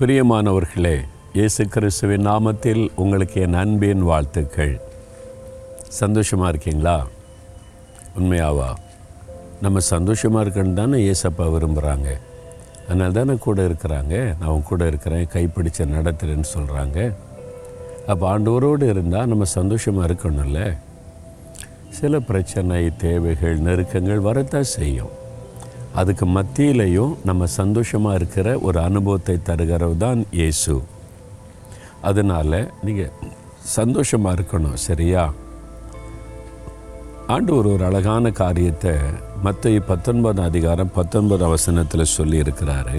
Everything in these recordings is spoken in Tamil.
பிரியமானவர்களே இயேசு கிறிஸ்துவின் நாமத்தில் உங்களுக்கு என் அன்பின் வாழ்த்துக்கள். சந்தோஷமாக இருக்கீங்களா? உண்மையாவா? நம்ம சந்தோஷமாக இருக்கணும் தானே ஏசப்பா விரும்புகிறாங்க அதனால தானே கூட இருக்கிறாங்க. நான் அவங்க கூட இருக்கிறேன் கைப்பிடிச்ச நடத்துகிறேன்னு சொல்கிறாங்க அப்போ ஆண்டவரோடு இருந்தால் நம்ம சந்தோஷமாக இருக்கணும்ல. சில பிரச்சனை தேவைகள் நெருக்கங்கள் வரத்தான் செய்யும். அதுக்கு மத்தியிலையும் நம்ம சந்தோஷமாக இருக்கிற ஒரு அனுபவத்தை தருகிறவர் தான் இயேசு. அதனால் நீங்கள் சந்தோஷமாக இருக்கணும் சரியா? ஆண்டு ஒரு ஒரு அழகான காரியத்தை மற்ற பத்தொன்பது அதிகாரம் பத்தொன்பது அவசனத்தில் சொல்லியிருக்கிறாரு.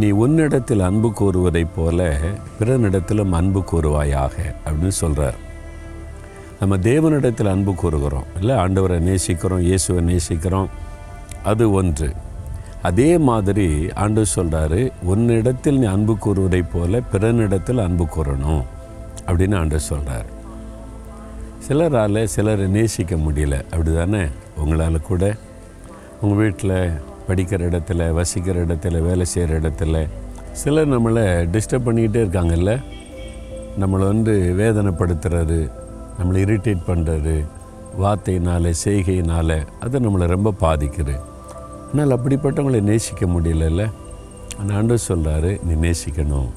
நீ உன்னிடத்தில் அன்பு கூறுவதைப் போல பிறனிடத்திலும் அன்பு கூறுவாயாக அப்படின்னு சொல்கிறார் நம்ம தேவனிடத்தில் அன்பு கூறுகிறோம் இல்லை? ஆண்டவரை நேசிக்கிறோம் இயேசுவை நேசிக்கிறோம். அது ஒன்று. அதே மாதிரி ஆண்டு சொல்கிறாரு உன்னிடத்தில் நீ அன்பு கூறுவதை போல பிறனிடத்தில் அன்பு கூறணும் அப்படின்னு ஆண்டு சொல்கிறார் சிலரால் சிலரை நேசிக்க முடியல அப்படி தானே உங்களால் கூட. உங்கள் வீட்டில் படிக்கிற இடத்துல வசிக்கிற இடத்துல வேலை செய்கிற இடத்துல சிலர் நம்மளை டிஸ்டர்ப் பண்ணிக்கிட்டே இருக்காங்கல்ல? நம்மளை வந்து வேதனைப்படுத்துறது நம்மளை இரிட்டேட் பண்ணுறது வார்த்தையினால் செய்கையினால் அது நம்மளை ரொம்ப பாதிக்குது. ஆனால் அப்படிப்பட்டவங்களை நேசிக்க முடியலல்ல? ஆண்டு சொல்கிறாரு நீ நேசிக்கணும்.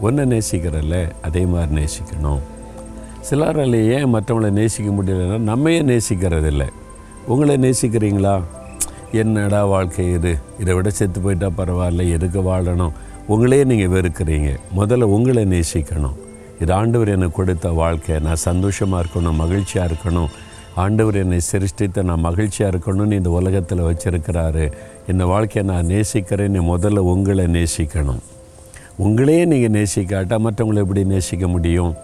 ஒன்றை நேசிக்கிறல்ல அதே மாதிரி நேசிக்கணும். சிலரால் ஏன் மற்றவங்களை நேசிக்க முடியலன்னா நம்மையே நேசிக்கிறதில்ல. உங்களை நேசிக்கிறீங்களா? என்னடா வாழ்க்கை இது? இதை விட செத்து போயிட்டால் பரவாயில்ல எதுக்கு வாழணும்? உங்களையே நீங்கள் வெறுக்கிறீங்க. முதல்ல உங்களை நேசிக்கணும். இது ஆண்டவர் எனக்கு கொடுத்த வாழ்க்கை. நான் சந்தோஷமாக இருக்கணும் மகிழ்ச்சியாக இருக்கணும். ஆண்டவர் என்னை சிருஷ்டித்த நான் மகிழ்ச்சியாக இருக்கணும்னு இந்த உலகத்தில் வச்சுருக்கிறாரு. இந்த வாழ்க்கையை நான் நேசிக்கிறேன்னு முதல்ல உங்களை நேசிக்கணும். உங்களையே நீங்கள் நேசிக்காட்டா மற்றவங்களை எப்படி நேசிக்க முடியும்?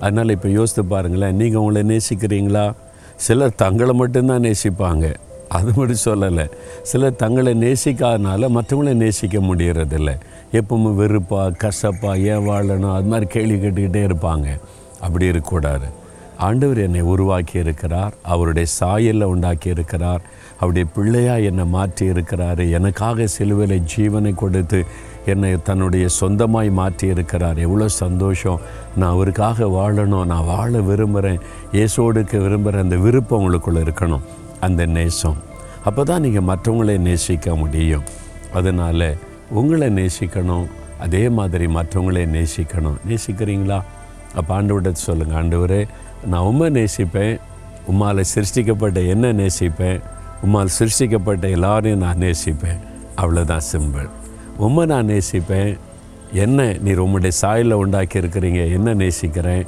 அதனால் இப்போ யோசித்து பாருங்களேன் நீங்கள் உங்களை நேசிக்கிறீங்களா? சிலர் தங்களை மட்டும்தான் நேசிப்பாங்க. அது மட்டும் சொல்லலை. சிலர் தங்களை நேசிக்காதனால மற்றவங்களை நேசிக்க முடியறதில்ல. எப்பவும் வெறுப்பா கசப்பாக ஏன் வாழணும் அது மாதிரி கேள்வி கேட்டுக்கிட்டே இருப்பாங்க. அப்படி இருக்கக்கூடாது. ஆண்டவர் என்னை உருவாக்கி இருக்கிறார் அவருடைய சாயலில் உண்டாக்கி இருக்கிறார் அவருடைய பிள்ளையாக என்னை மாற்றி இருக்கிறார் எனக்காக சிலுவையில் ஜீவனை கொடுத்து என்னை தன்னுடைய சொந்தமாய் மாற்றி இருக்கிறார் எவ்வளோ சந்தோஷம். நான் அவருக்காக வாழணும். நான் வாழ விரும்புகிறேன். இயேசோடுக்கு விரும்புகிற அந்த விருப்பம் உங்களுக்குள்ளே இருக்கணும். அந்த நேசம். அப்போ தான் நீங்கள் மற்றவங்களை நேசிக்க முடியும். அதனால் உங்களை நேசிக்கணும். அதே மாதிரி மற்றவங்களே நேசிக்கணும். நேசிக்கிறீங்களா? அப்போ ஆண்டவர்கிட்ட சொல்லுங்கள் ஆண்டவரே நான் உம்மை நேசிப்பேன். உம்மால் சிருஷ்டிக்கப்பட்ட என்ன நேசிப்பேன். உம்மால் சிருஷ்டிக்கப்பட்ட எல்லாரையும் நான் நேசிப்பேன். அவ்வளோதான் சிம்பிள் உம்மை நான் நேசிப்பேன். என்ன நீர் உம்முடைய சாயலில் உண்டாக்கி இருக்கிறீங்க. என்ன நேசிக்கிறேன்.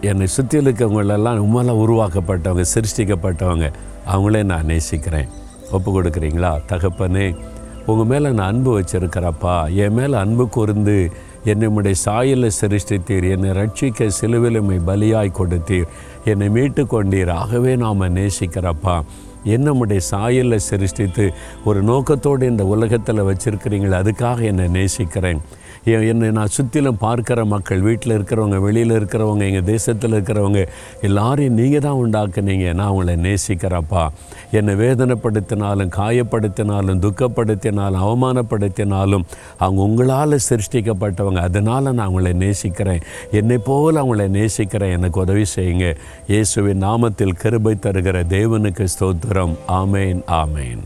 என்னை சுற்றி இருக்கவங்களெல்லாம் உம்மால் உருவாக்கப்பட்டவங்க சிருஷ்டிக்கப்பட்டவங்க அவங்களே நான் நேசிக்கிறேன். ஒப்பு கொடுக்குறீங்களா? தகப்பனே உங்கள் மேலே நான் அன்பு வச்சுருக்கிறப்பா என் மேலே அன்பு கூர்ந்து என்னுடைய சாயலில் சிருஷ்டித்தீர். என்னை ரட்சிக்க சிலுவிலுமை பலியாய் கொடுத்தீர். என்னை மீட்டு கொண்டீர். ஆகவே நாம் நேசிக்கிறப்பா. என்னுடைய சாயலில் சிருஷ்டித்து ஒரு நோக்கத்தோடு இந்த உலகத்தில் வச்சுருக்கிறீங்களே அதுக்காக என்னை நேசிக்கிறேன். என்னை நான் சுற்றிலும் பார்க்குற மக்கள் வீட்டில் இருக்கிறவங்க வெளியில் இருக்கிறவங்க எங்கள் தேசத்தில் இருக்கிறவங்க எல்லாரையும் நீங்கள் தான் உண்டாக்குனீங்க. நான் உங்களை நேசிக்கிறப்பா என்னை வேதனைப்படுத்தினாலும் காயப்படுத்தினாலும் துக்கப்படுத்தினாலும் அவமானப்படுத்தினாலும் அவங்க உங்களால் சிருஷ்டிக்கப்பட்டவங்க. அதனால் நான் அவங்களை நேசிக்கிறேன். என்னை போல் அவங்களை நேசிக்கிறேன். எனக்கு உதவி செய்யுங்க. இயேசுவின் நாமத்தில் கருபை தருகிற தேவனுக்கு ஸ்தோத்திரம். ஆமேன் ஆமேன்.